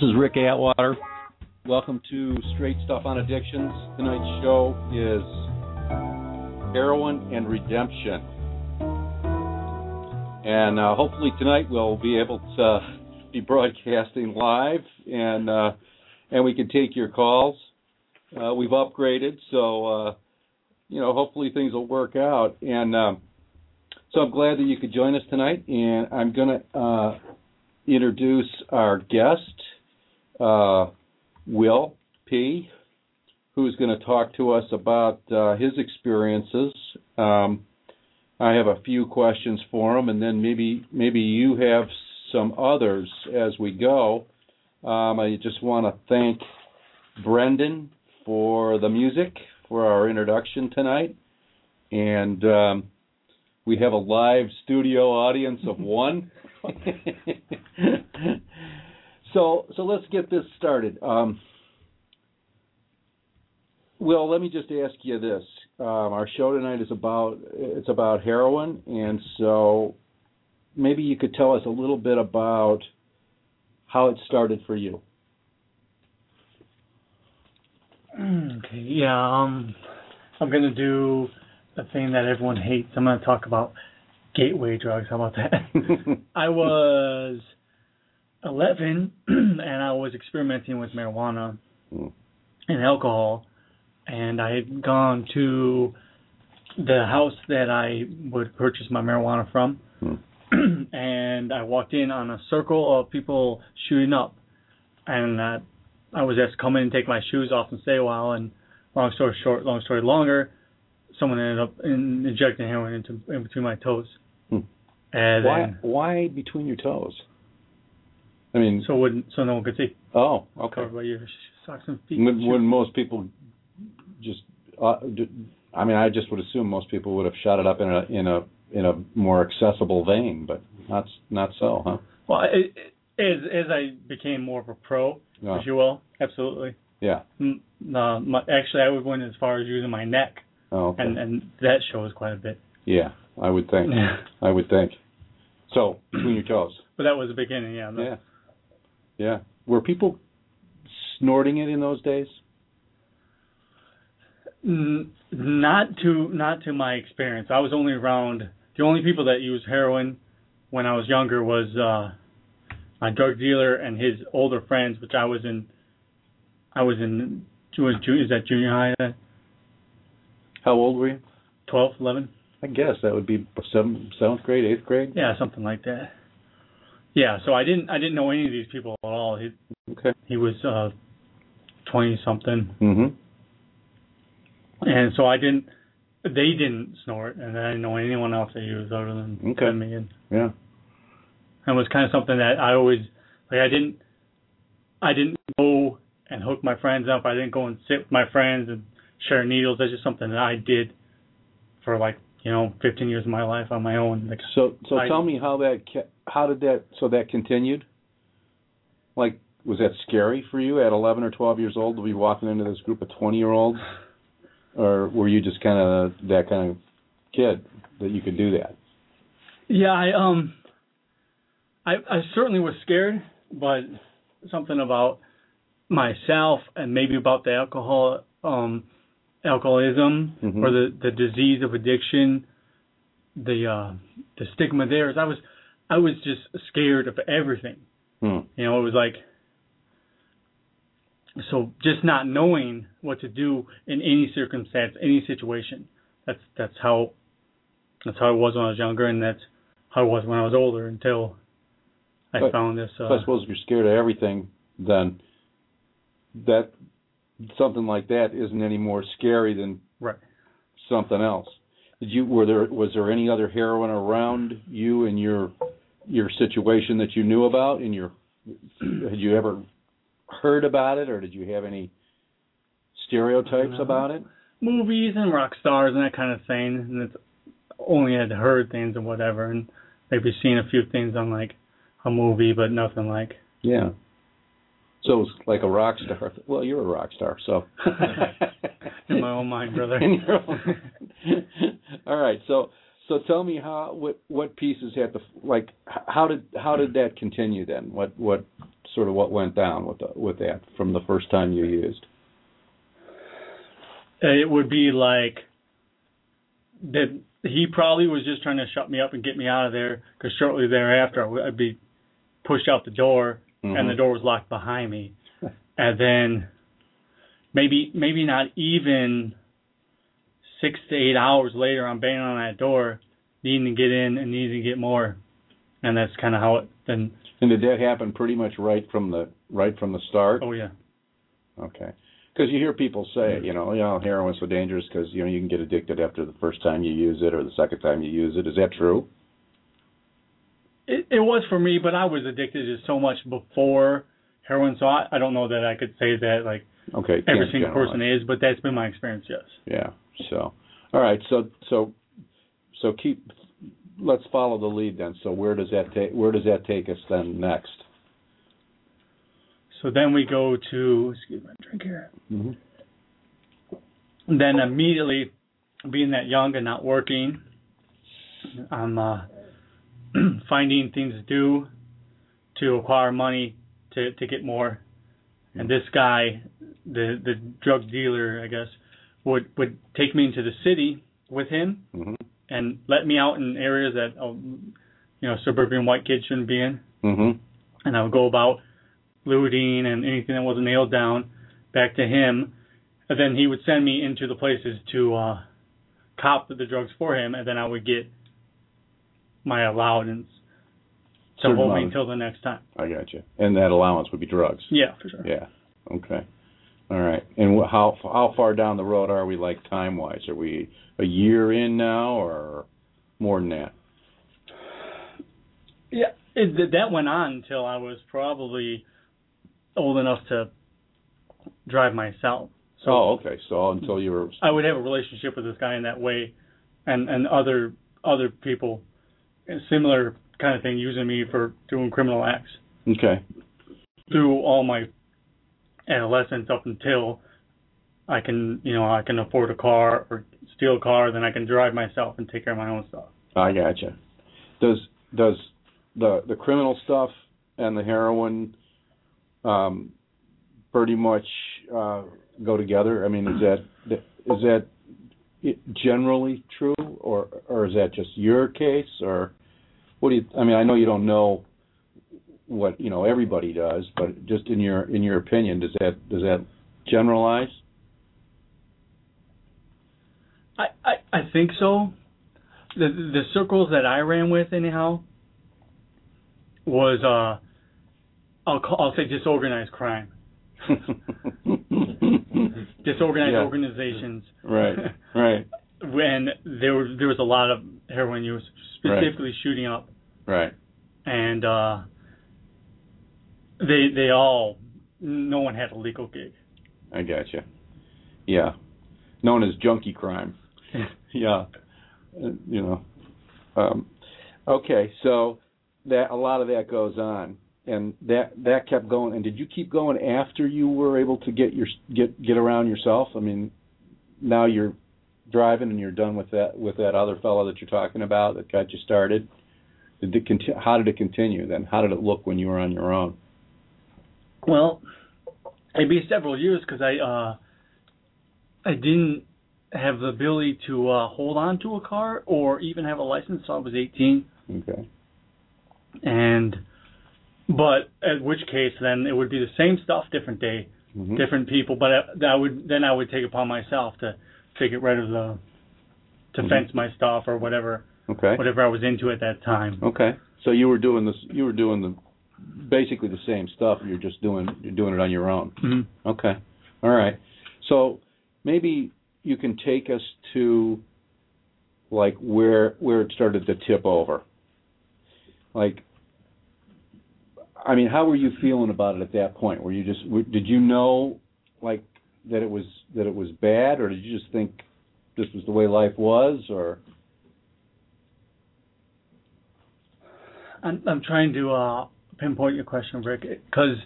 This is Rick Atwater. Welcome to Straight Stuff on Addictions. Tonight's show is Heroin and Redemption. And uh, hopefully tonight we'll be able to be broadcasting live and uh, and we can take your calls. Uh, we've upgraded, so uh, you know hopefully things will work out. And um, so I'm glad that you could join us tonight. And I'm going to uh, introduce our guest, uh, Will P., who's going to talk to us about uh, his experiences. Um, I have a few questions for him, and then maybe maybe you have some others as we go. Um, I just want to thank Brendan for the music for our introduction tonight, and um, we have a live studio audience of one. so so let's get this started. Um, Will, let me just ask you this: um, Our show tonight is about it's about heroin, and so maybe you could tell us a little bit about how it started for you. Okay, yeah, um, I'm gonna do a thing that everyone hates. I'm gonna talk about gateway drugs. How about that? I was 11 and I was experimenting with marijuana Mm. and alcohol, and I had gone to the house that I would purchase my marijuana from, Hmm. and I walked in on a circle of people shooting up, and uh, I was asked to come in and take my shoes off and stay a while. And long story short, long story longer, someone ended up in, injecting heroin into in between my toes. Hmm. And why then, why between your toes? I mean, so wouldn't so no one could see oh, okay. covered by your socks and feet. When, when most people just, uh, I mean, I just would assume most people would have shot it up in a in a in a more accessible vein, but not not so, huh? well, it, it, as as I became more of a pro, Yeah. if you will, absolutely. Yeah. Uh, my, actually, I would went as far as using my neck, Oh, okay. and and that shows quite a bit. yeah, I would think. I would think. So between your toes. But that was the beginning, yeah. Yeah. Yeah. Were people snorting it in those days? N- not to not to my experience. I was only around the only people that used heroin when I was younger was uh my drug dealer and his older friends, which I was in. I was in. Was ju- is that junior high? then? How old were you? Twelve, eleven. I guess that would be seventh, seventh grade, eighth grade. Yeah, something like that. Yeah, so I didn't I didn't know any of these people at all. He Okay. he was uh twenty something, Mhm. and so I didn't. They didn't snort, and I didn't know anyone else that used other than, Okay. than me. And Yeah. it was kind of something that I always like. I didn't I didn't go and hook my friends up. I didn't go and sit with my friends and share needles. That's just something that I did for like you know 15 years of my life on my own. Like So so I- tell me how that ca- how did that so that continued? Like was that scary for you at 11 or 12 years old to be walking into this group of 20 year olds, or were you just kind of that kind of kid that you could do that? Yeah, I um I I certainly was scared, but something about myself and maybe about the alcohol um alcoholism Mhm. or the the disease of addiction, the uh the stigma there is I was I was just scared of everything. Hmm. You know, it was like so just not knowing what to do in any circumstance, any situation. That's that's how that's how it was when I was younger, and that's how I was when I was older until I But- found this. So Uh, I suppose if you're scared of everything, then that something like that isn't any more scary than Right. something else. Did you were there was there any other heroin around you in your your situation that you knew about in your had you ever heard about it or did you have any stereotypes about it? movies and rock stars and that kind of thing, and it's only had heard things and whatever, and maybe seen a few things on like a movie, but nothing like. Yeah. So it's like a rock star. Well, you're a rock star, so In my own mind, brother. In your own- All right. So so tell me how what what pieces had to like how did how did that continue then? What what sort of what went down with the, with that from the first time you used? It would be like that he probably was just trying to shut me up and get me out of there because shortly thereafter I'd be pushed out the door Mhm. and the door was locked behind me. and then maybe maybe not even six to eight hours later I'm banging on that door, needing to get in and needing to get more. And that's kind of how it then. And did that happen pretty much right from the right from the start? Oh yeah. Okay. Because you hear people say, you know, oh, you know, heroin's so dangerous because you know you can get addicted after the first time you use it or the second time you use it. Is that true? It, it was for me, but I was addicted to so much before heroin, so I, I don't know that I could say that like Okay. every single person is, but that's been my experience. Yes. Yeah. So, all right. So, so, so keep. Let's follow the lead then. So where does that take? Where does that take us then next? So then we go to excuse my drink here. Mm-hmm. Then immediately, being that young and not working, I'm uh, finding things to do to acquire money to to get more. And this guy, the the drug dealer, I guess, would would take me into the city with him Mm-hmm. and let me out in areas that um, you know suburban white kids shouldn't be in. Mm-hmm. and I would go about looting and anything that wasn't nailed down back to him. And then he would send me into the places to uh cop the drugs for him and then I would get my allowance to hold me until the next time. I got you. And that allowance would be drugs. Yeah, for sure. Yeah. Okay. All right. And how how far down the road are we, like time wise? Are we a year in now, or more than that? Yeah, it, that went on until I was probably old enough to drive myself. So oh, okay. So until you were I would have a relationship with this guy in that way, and and other other people, similar kind of thing, using me for doing criminal acts okay. through all my adolescence up until I can you know I can afford a car or steal a car, then I can drive myself and take care of my own stuff. I gotcha. Does does the the criminal stuff and the heroin um pretty much uh go together? I mean, is that is that generally true or or is that just your case or what do you I mean, I know you don't know what, you know, everybody does, but just in your in your opinion, does that does that generalize? I I, I think so. The the circles that I ran with anyhow was uh I'll call, I'll say disorganized crime. disorganized Yeah. organizations. right. Right. when there was there was a lot of heroin use, specifically shooting up, Right. and uh, they they all no one had a legal gig. I gotcha. Yeah, known as junkie crime. yeah, Uh, you know. Um, okay, so that a lot of that goes on, and that that kept going. And did you keep going after you were able to get your get get around yourself? I mean, now you're driving and you're done with that with that other fellow that you're talking about that got you started. Did it conti- how did it continue then? How did it look when you were on your own? Well, it'd be several years because I uh, I didn't have the ability to uh, hold on to a car or even have a license until I was 18. Okay. And but at which case then it would be the same stuff, different day, Mhm. different people. But I, I would then I would take upon myself to to get rid of the to Mhm. fence my stuff or whatever Okay. whatever I was into at that time. Okay. So you were doing this. You were doing the basically the same stuff. You're just doing you're doing it on your own. Mhm. Okay. All right. So maybe you can take us to like where where it started to tip over. Like I mean, how were you feeling about it at that point? Were you just were, did you know like that it was that it was bad or did you just think this was the way life was or I'm I'm trying to uh, pinpoint your question, Rick, because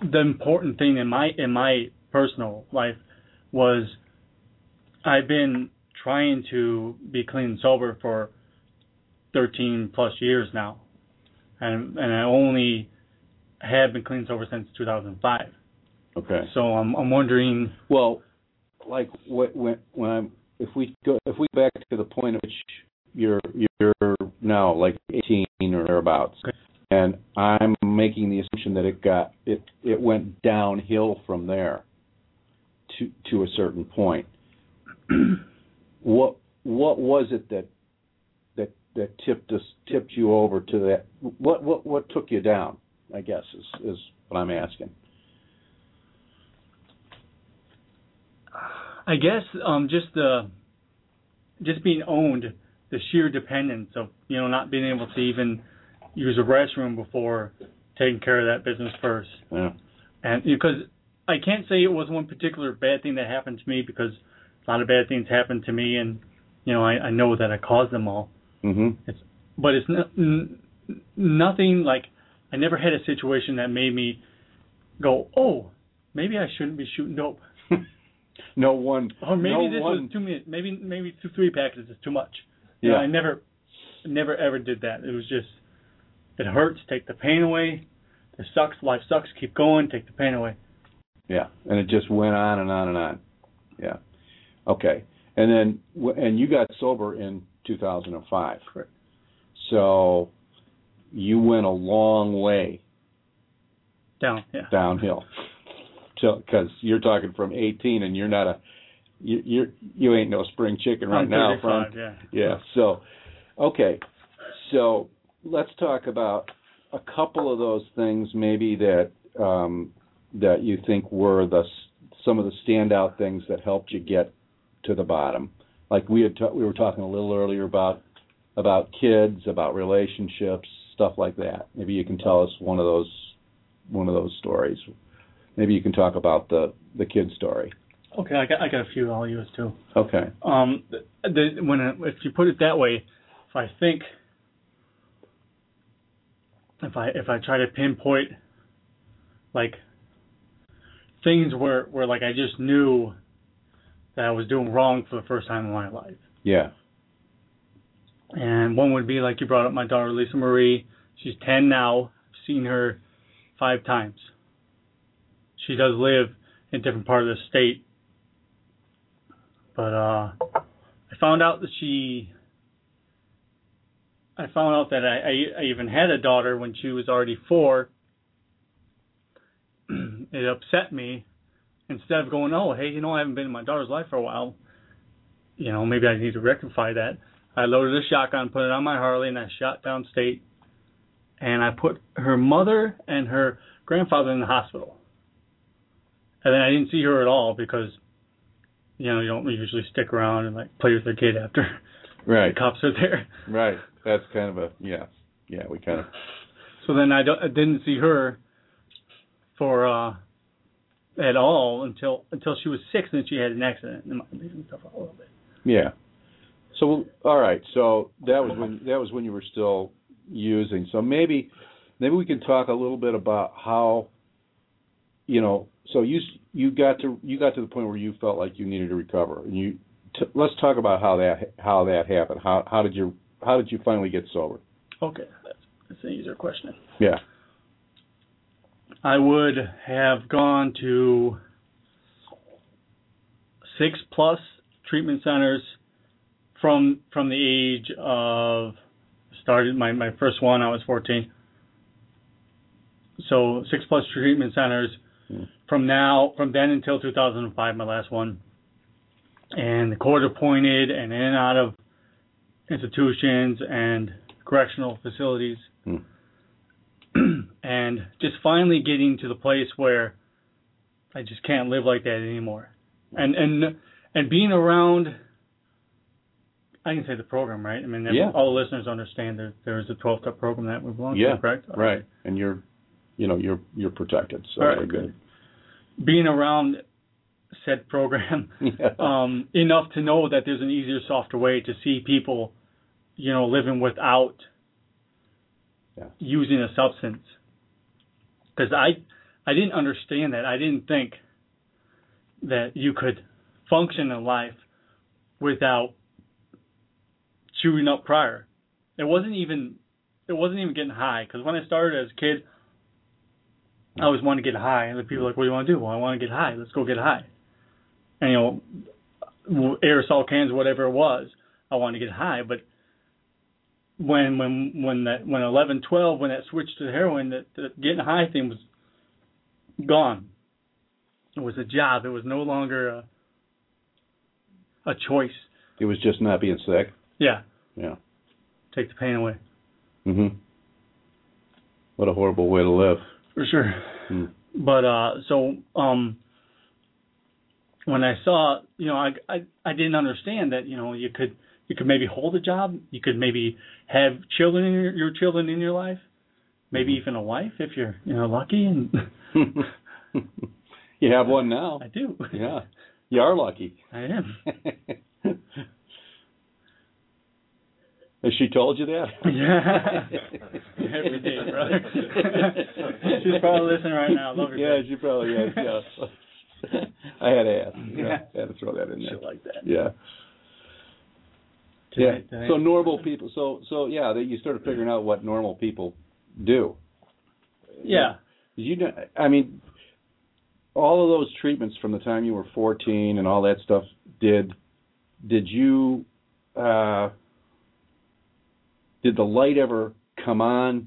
the important thing in my in my personal life was I've been trying to be clean and sober for 13 plus years now, and and I only have been clean and sober since 2005. Okay. So I'm I'm wondering. Well, like what when when I'm if we go if we go back to the point at which you're you're now like 18 or thereabouts, Okay. And I'm making the assumption that it got it it went downhill from there to to a certain point. what what was it that that that tipped us tipped you over to that? What what what took you down? I guess is is what I'm asking. I guess um just the just being owned, the sheer dependence of you know not being able to even use a restroom before taking care of that business first, Yeah. and because I can't say it was one particular bad thing that happened to me because a lot of bad things happened to me, and you know I, I know that I caused them all. Mhm. but it's not, n- nothing like I never had a situation that made me go, oh, maybe I shouldn't be shooting dope, no one. or maybe no this one, was too many, maybe maybe two three packages is too much. You Yeah. know, I never, never ever did that. It was just, it hurts, take the pain away. It sucks, life sucks, keep going, take the pain away. Yeah, and it just went on and on and on. Yeah. Okay. And then and you got sober in 2005. Correct. So you went a long way Down, yeah. downhill. So cuz you're talking from 18 and you're not a you you're you ain't no spring chicken right now 35, from yeah. yeah. So, okay. So let's talk about a couple of those things, maybe that um, that you think were the some of the standout things that helped you get to the bottom. Like we had, ta- we were talking a little earlier about about kids, about relationships, stuff like that. Maybe you can tell us one of those one of those stories. Maybe you can talk about the the kid story. Okay, I got I got a few I'll use too. Okay. Um, the, the, when if you put it that way, if I think, if I if I try to pinpoint, like things where where like I just knew that I was doing wrong for the first time in my life, Yeah. and one would be like you brought up my daughter Lisa Marie. She's ten now. I've seen her five times. She does live in a different part of the state, but uh, I found out that she. I found out that I, I, I even had a daughter when she was already four. it upset me. Instead of going, oh, hey, you know, I haven't been in my daughter's life for a while. You know, maybe I need to rectify that. I loaded a shotgun, put it on my Harley, and I shot downstate. And I put her mother and her grandfather in the hospital. And then I didn't see her at all because, you know, you don't usually stick around and like play with their kid after Right. the cops are there. Right. That's kind of a yeah. Yeah, we kind of So then I, don't, I didn't see her for uh at all until until she was six, and she had an accident and me a little bit. yeah. So all right. So that was when that was when you were still using. So maybe maybe we can talk a little bit about how you know. So you you got to you got to the point where you felt like you needed to recover, and you t- let's talk about how that how that happened. How how did you how did you finally get sober? Okay, that's, that's an easier question. Yeah. I would have gone to six plus treatment centers from from the age of started my my first one I was 14. So six plus treatment centers Hmm. from now from then until 2005 my last one. And the court appointed and in and out of institutions and correctional facilities. Hmm. and just finally getting to the place where I just can't live like that anymore. And and and being around I can say the program, right? I mean, Yeah. all the listeners understand that there is a 12 step program that we belong Yeah, to, correct? Right. And you're you know you're you're protected. So right, we're good. Being around said program Yeah. um, enough to know that there's an easier, softer way to see people, you know, living without Yeah. using a substance. Because I, I didn't understand that. I didn't think that you could function in life without chewing up prior. It wasn't even, it wasn't even getting high. Because when I started as a kid, I always wanted to get high, and the people are like, "What do you want to do?" Well, I want to get high. Let's go get high. You know, aerosol cans, whatever it was, I wanted to get high. But when when when that when eleven twelve when that switched to heroin, that, that getting high thing was gone. It was a job. It was no longer a a choice. It was just not being sick. Yeah. Yeah. Take the pain away. Mhm. What a horrible way to live. For sure. Mm. But uh so um when I saw, you know, I I I didn't understand that, you know, you could you could maybe hold a job, you could maybe have children in your, your children in your life, maybe Mhm. even a wife if you're, you know, lucky and you have one now. I do. Yeah. You are lucky. I am. Has she told you that? Yeah. Every day, brother. She's probably listening right now. Love her. Yeah, she probably is. Yeah. I had to ask. Yeah. I had to throw that in there. Shit like that. Yeah. Did Yeah. I- So normal people. So so yeah, that you started figuring out what normal people do. Yeah. You know, I mean, all of those treatments from the time you were 14 and all that stuff. Did did you uh, did the light ever come on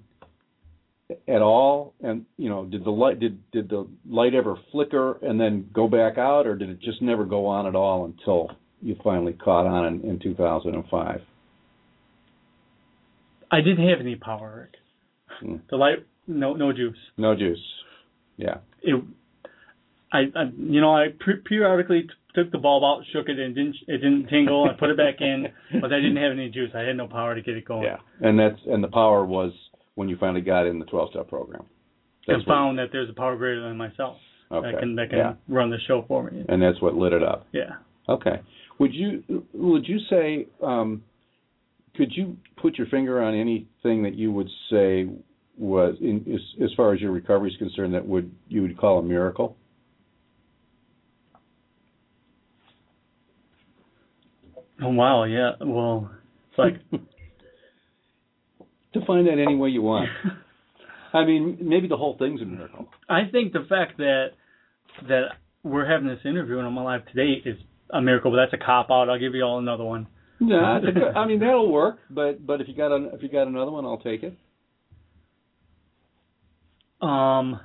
at all? And you know, did the light did did the light ever flicker and then go back out, or did it just never go on at all until you finally caught on in, in 2005? I didn't have any power, Rick. Hmm. The light, no, no juice. No juice. Yeah. It, I, I you know, I per- periodically t- took the bulb out, shook it, and didn't it didn't tingle. I put it back in, but I didn't have any juice. I had no power to get it going. Yeah. And that's and the power was when you finally got in the 12 step program. and what- found that there's a power greater than myself okay. that can that can yeah. run the show for me. And that's what lit it up. Yeah. Okay. Would you would you say um, could you put your finger on anything that you would say was in, as, as far as your recovery is concerned that would you would call a miracle? Oh wow, yeah. Well, it's like Define that any way you want. I mean, maybe the whole thing's a miracle. I think the fact that that we're having this interview and I'm alive today is a miracle, but that's a cop out. I'll give you all another one. No, it's a good- I mean that'll work, but but if you got an, if you got another one, I'll take it. Um,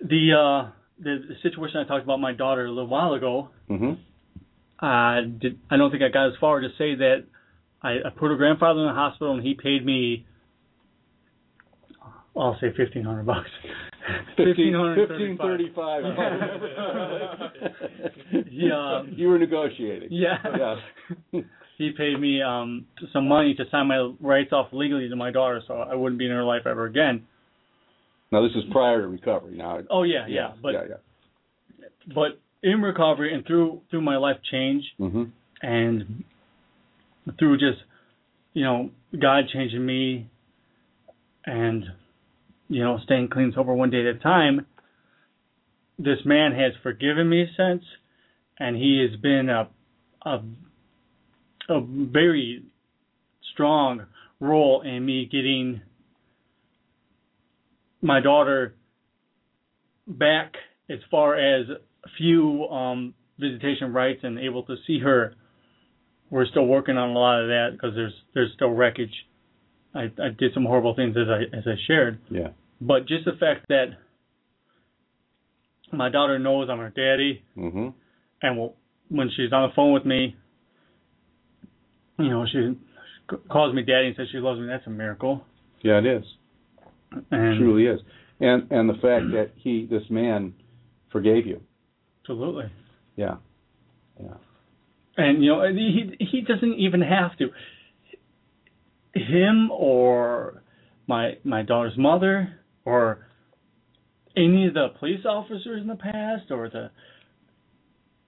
the uh, the, the situation I talked about my daughter a little while ago. hmm I did. I don't think I got as far to say that I, I put her grandfather in the hospital and he paid me. I'll say fifteen hundred bucks. Fifteen, 1,535. Yeah. You were negotiating. Yeah. Yeah. he paid me um some money to sign my rights off legally to my daughter, so I wouldn't be in her life ever again. Now this is prior to recovery. Now. Oh yeah, yeah, but yeah, yeah. but in recovery and through through my life change hmm and through just you know God changing me and you know staying clean sober one day at a time, this man has forgiven me since, and he has been a a a very strong role in me getting my daughter back as far as few um visitation rights and able to see her we're still working on a lot of that because there's there's still wreckage I, I did some horrible things as I as I shared Yeah. but just the fact that my daughter knows I'm her daddy hmm and will, when she's on the phone with me, you know, she calls me daddy and says she loves me. That's a miracle. Yeah, it is. And truly is. And and the fact that he, this man, forgave you. absolutely. Yeah. Yeah. And you know, he he doesn't even have to. Him or my my daughter's mother or any of the police officers in the past or the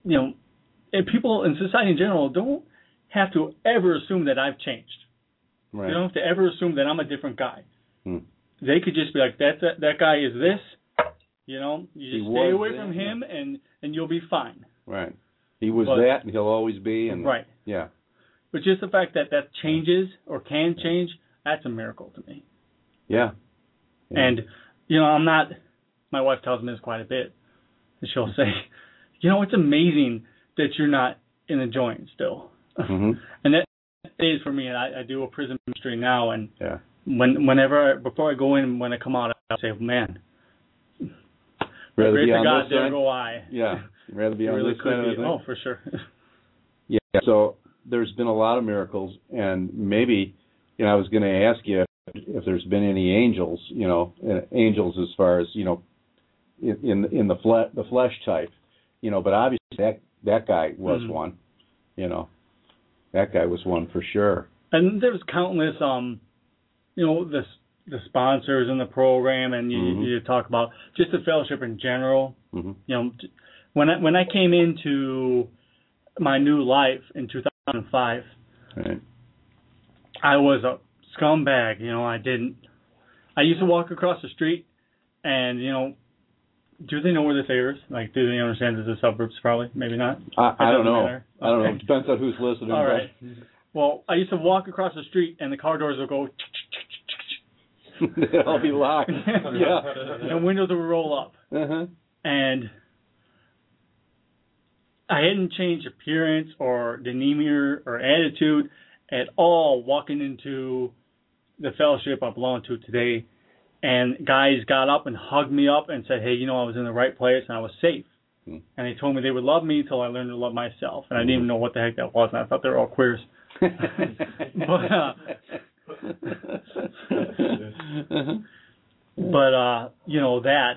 you know, and people in society in general don't have to ever assume that I've changed. Right. They don't have to ever assume that I'm a different guy. Hmm. They could just be like, that that, that guy is this. You know, you just was stay away from yeah. him, and and you'll be fine. Right. He was But- that, and he'll always be. And Right. Yeah. But just the fact that that changes or can change, that's a miracle to me. Yeah. Yeah. And you know, I'm not my wife tells me this quite a bit. And she'll say, "You know, it's amazing that you're not in the joint still." hmm and that stays for me. And I, I do a prison ministry now, and Yeah. when whenever I, before I go in, when I come out, I say, "Man, Rather grace be of on God, there go I." Yeah. Rather be It on really this could side. of be. the thing. Oh, for sure. Yeah. So there's been a lot of miracles, and maybe, you know, I was going to ask you if, if there's been any angels, you know, uh, angels as far as you know, in in, in the flesh the flesh type, you know. But obviously that that guy was Mhm. one, you know, that guy was one for sure. and there's countless um you know the the sponsors in the program and you Mhm. you talk about just the fellowship in general hmm you know t- when i when i came into my new life in 2005 Right. i was a scumbag you know i didn't i used to walk across the street and you know do they know where this airs like do they understand this is suburbs probably maybe not I, I don't know. matter. I don't know. It depends on who's listening. all right well i used to walk across the street and the car doors would go They'll be locked. yeah. and windows would roll up. Uh-huh. And I hadn't changed appearance or demeanor or attitude at all walking into the fellowship I belong to today. And guys got up and hugged me up and said, Hey, you know, I was in the right place and I was safe. Hmm. And they told me they would love me until I learned to love myself. And I didn't even know what the heck that was. And I thought they were all queers. But, uh, But, uh, you know, that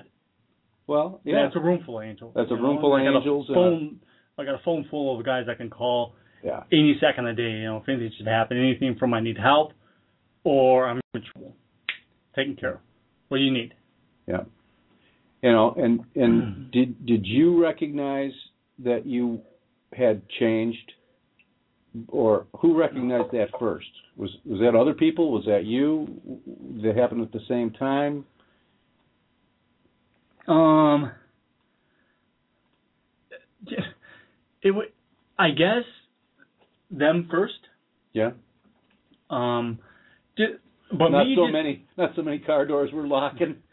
well, Yeah, it's a room full of angels. That's a room know? full of angels and a- Phone, I got a phone full of guys I can call yeah. any second of the day. You know, if anything should happen, anything from I need help, or I'm in trouble, taken care of. What do you need? Yeah. You know, and and did did you recognize that you had changed, or who recognized that first? Was was that other people? Was that you? Did it happen at the same time? Um, it would, I guess, them first. Yeah. Um, ju- but not so just- many. Not so many car doors were locking.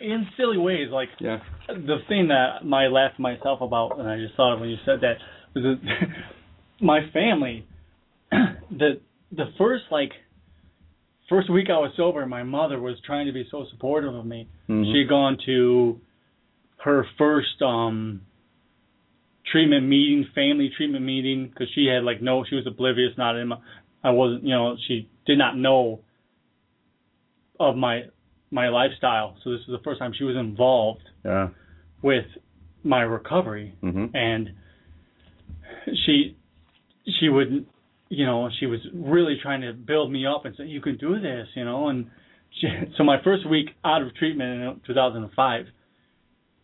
in silly ways, like yeah. the thing that I laughed myself about, and I just thought of when you said that, was that my family. the the first like first week I was sober, my mother was trying to be so supportive of me. Mhm. She had gone to her first um treatment meeting, family treatment meeting, because she had like no, she was oblivious, not in my, I wasn't, you know, she did not know of my my lifestyle. So this was the first time she was involved Yeah. with my recovery Mhm. and she she would you know she was really trying to build me up and say you can do this you know and she so my first week out of treatment in 2005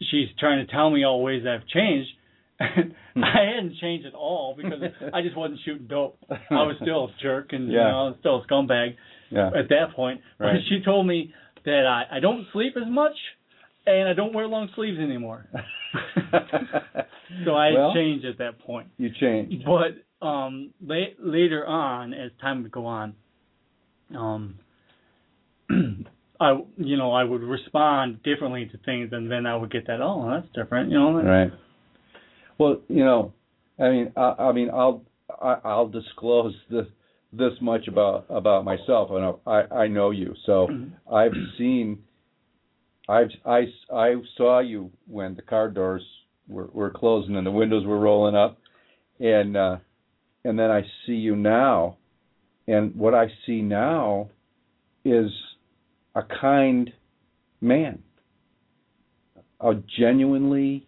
she's trying to tell me all ways that I've changed I hadn't changed at all because I just wasn't shooting dope I was still a jerk and you know I was still a scumbag Yeah. at that point Right. but she told me that I I don't sleep as much and I don't wear long sleeves anymore so I Well, changed at that point. You changed. But um, la- later on, as time would go on, um, I you know I would respond differently to things, and then I would get that oh that's different, you know. Right. Well, you know, I mean, I, I mean, I'll I, I'll disclose this this much about about myself. I know I I know you, so I've seen. I've I I saw you when the car doors were were closing and the windows were rolling up, and uh, and then I see you now, and what I see now is a kind man, a genuinely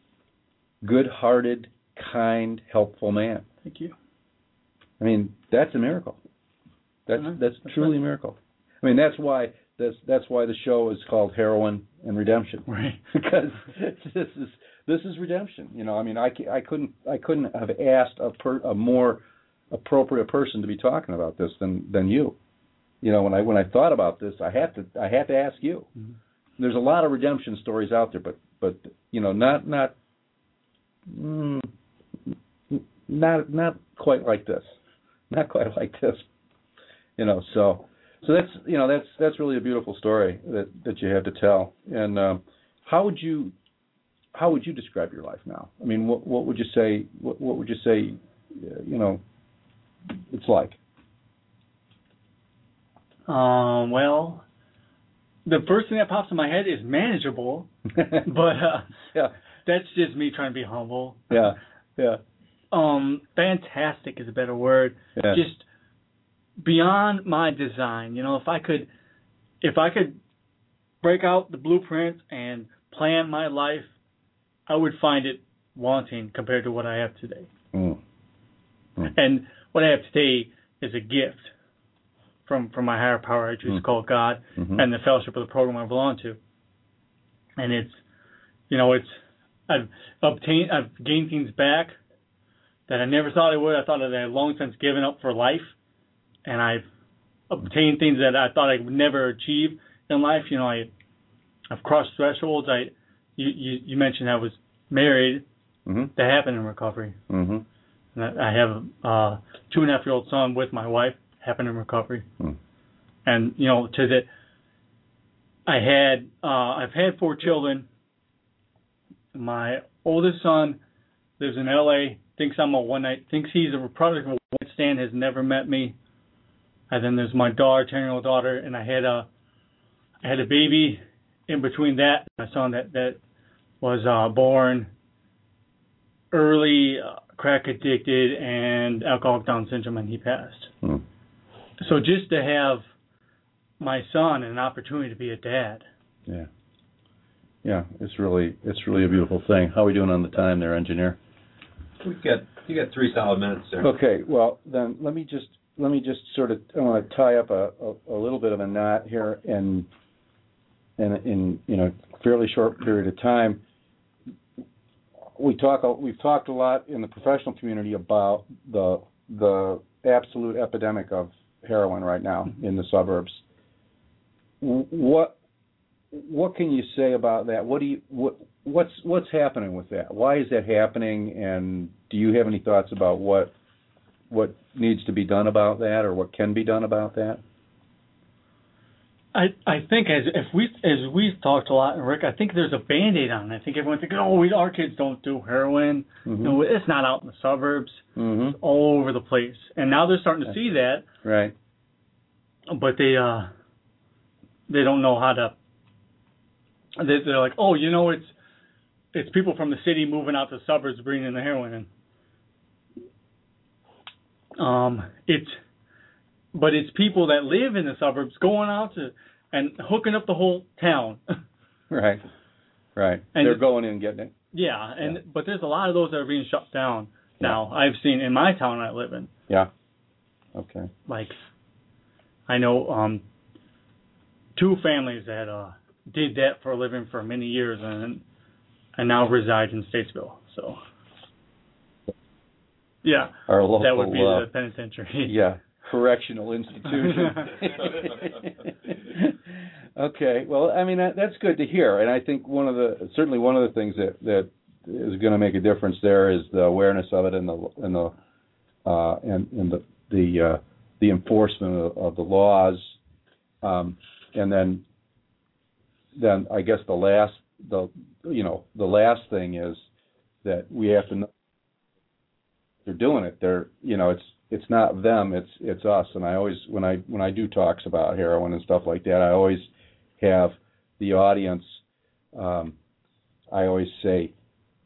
good-hearted, kind, helpful man. Thank you. I mean, that's a miracle. That's Uh-huh. that's That's truly right. a miracle. I mean, that's why that's that's why the show is called Heroin and Redemption Right. because this is this is redemption. You know, I mean, I, I couldn't I couldn't have asked a per, a more appropriate person to be talking about this than than you. You know, when I when I thought about this, I had to I had to ask you. Mhm. There's a lot of redemption stories out there, but but you know, not not mm, not not quite like this, not quite like this. You know, so So that's you know that's that's really a beautiful story that that you have to tell. And um, how would you how would you describe your life now? I mean, what what would you say? What, what would you say? Uh, you know, it's like. Um. Well, the first thing that pops in my head is manageable, but uh, yeah, that's just me trying to be humble. Yeah. Yeah. Um. Fantastic is a better word. Yeah. Just beyond my design. You know, if I could, if I could break out the blueprint and plan my life, I would find it wanting compared to what I have today. Mm. Mm. And what I have today is a gift from from my higher power, I choose Mm. to call God, Mhm. and the fellowship of the program I belong to. And it's, you know, it's I've obtained, I've gained things back that I never thought I would. I thought that I had long since given up for life, and I've obtained things that I thought I would never achieve in life. You know, I, I've crossed thresholds. I, you, you, you mentioned I was married. Mhm. That happened in recovery. Mhm. And I I have a uh, two and a half year old son with my wife. Happened in recovery. Mm. And you know, to the, I had, uh, I've had four children. My oldest son lives in L.A. Thinks I'm a one night. Thinks he's a product of a one night stand. Has never met me. And then there's my daughter, ten year old daughter, and I had a, I had a baby in between that. My son that that was uh, born early, uh, crack addicted, and alcoholic Down syndrome, and he passed. Mm. So just to have my son and an opportunity to be a dad. Yeah. Yeah, it's really it's really a beautiful thing. How are we doing on the time there, engineer? We've got you got three solid minutes there. Okay, well then let me just let me just sort of I want to tie up a, a, a little bit of a knot here in in in you know fairly short period of time. We talk we've talked a lot in the professional community about the the absolute epidemic of heroin right now in the suburbs. What what can you say about that? What do you what what's what's happening with that? Why is that happening? And do you have any thoughts about what what needs to be done about that, or what can be done about that? I I think as if we as we've talked a lot, Rick, I think there's a band aid on it. I think everyone thinks, oh, we, our kids don't do heroin. Mhm. No, it's not out in the suburbs. Mm-hmm. It's all over the place. And now they're starting to see that, Right. but they uh they don't know how to. They, they're like, oh, you know, it's it's people from the city moving out to the suburbs bringing the heroin, in. um, it's but it's people that live in the suburbs going out to and hooking up the whole town. Right. Right. And They're going in and getting it. yeah, and Yeah. but there's a lot of those that are being shut down now. I've seen in my town I live in. Yeah. Okay. like I know um two families that uh did that for a living for many years and and now reside in Statesville. So yeah, Our local. that would be uh, the penitentiary. yeah correctional institution. okay. Well, I mean that, that's good to hear, and I think one of the certainly one of the things that that is going to make a difference there is the awareness of it and the and the uh, and and the the uh, the enforcement of, of the laws, um, and then then I guess the last the you know the last thing is that we have to know they're doing it. They're you know it's it's not them it's it's us. And i always when i when i do talks about heroin and stuff like that i always have the audience um i always say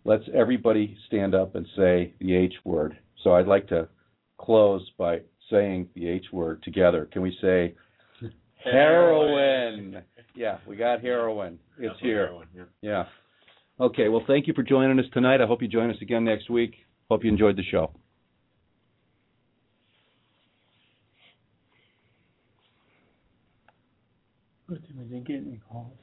let's everybody stand up and say the h word. So i'd like to close by saying the h word together. Can we say heroin yeah we got heroin it's here yeah. Okay well thank you for joining us tonight. I hope you join us again next week. Hope you enjoyed the show. Good thing we didn't get any calls.